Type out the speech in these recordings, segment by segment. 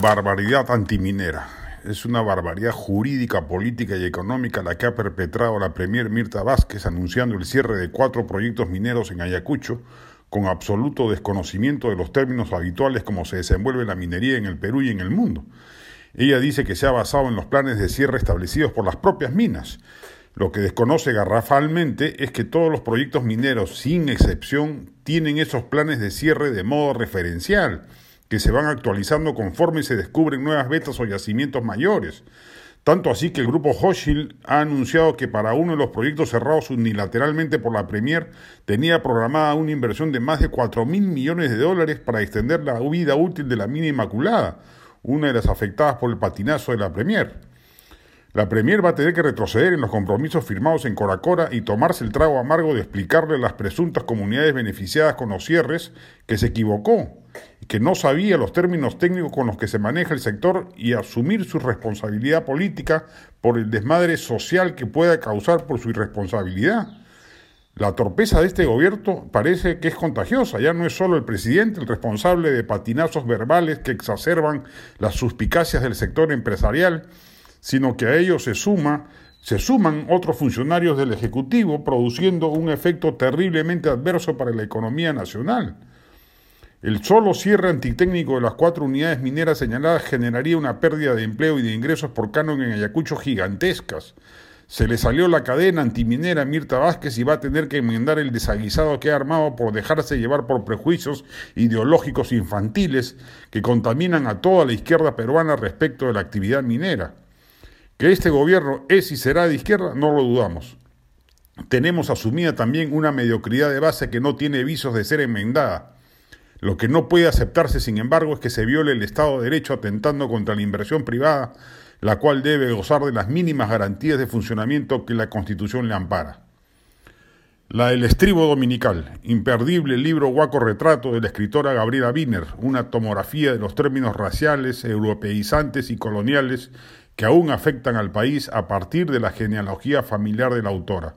Barbaridad antiminera. Es una barbaridad jurídica, política y económica la que ha perpetrado la Premier Mirta Vázquez anunciando el cierre de cuatro proyectos mineros en Ayacucho con absoluto desconocimiento de los términos habituales como se desenvuelve la minería en el Perú y en el mundo. Ella dice que se ha basado en los planes de cierre establecidos por las propias minas. Lo que desconoce garrafalmente es que todos los proyectos mineros, sin excepción, tienen esos planes de cierre de modo referencial que se van actualizando conforme se descubren nuevas vetas o yacimientos mayores. Tanto así que el grupo Hochschild ha anunciado que para uno de los proyectos cerrados unilateralmente por la Premier tenía programada una inversión de más de 4 mil millones de dólares para extender la vida útil de la mina Inmaculada, una de las afectadas por el patinazo de la Premier. La Premier va a tener que retroceder en los compromisos firmados en Coracora y tomarse el trago amargo de explicarle a las presuntas comunidades beneficiadas con los cierres que se equivocó, que no sabía los términos técnicos con los que se maneja el sector y asumir su responsabilidad política por el desmadre social que pueda causar por su irresponsabilidad. La torpeza de este gobierno parece que es contagiosa. Ya no es solo el presidente el responsable de patinazos verbales que exacerban las suspicacias del sector empresarial, sino que a ellos se suma se suman otros funcionarios del Ejecutivo, produciendo un efecto terriblemente adverso para la economía nacional. El solo cierre antitécnico de las cuatro unidades mineras señaladas generaría una pérdida de empleo y de ingresos por canon en Ayacucho gigantescas. Se le salió la cadena antiminera a Mirta Vázquez y va a tener que enmendar el desaguisado que ha armado por dejarse llevar por prejuicios ideológicos infantiles que contaminan a toda la izquierda peruana respecto de la actividad minera. Que este gobierno es y será de izquierda, no lo dudamos. Tenemos asumida también una mediocridad de base que no tiene visos de ser enmendada. Lo que no puede aceptarse, sin embargo, es que se viole el Estado de Derecho atentando contra la inversión privada, la cual debe gozar de las mínimas garantías de funcionamiento que la Constitución le ampara. La El Estribo Dominical, imperdible libro guaco retrato de la escritora Gabriela Wiener, una tomografía de los términos raciales, europeizantes y coloniales que aún afectan al país a partir de la genealogía familiar de la autora.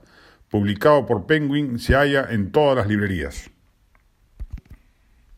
Publicado por Penguin, se halla en todas las librerías.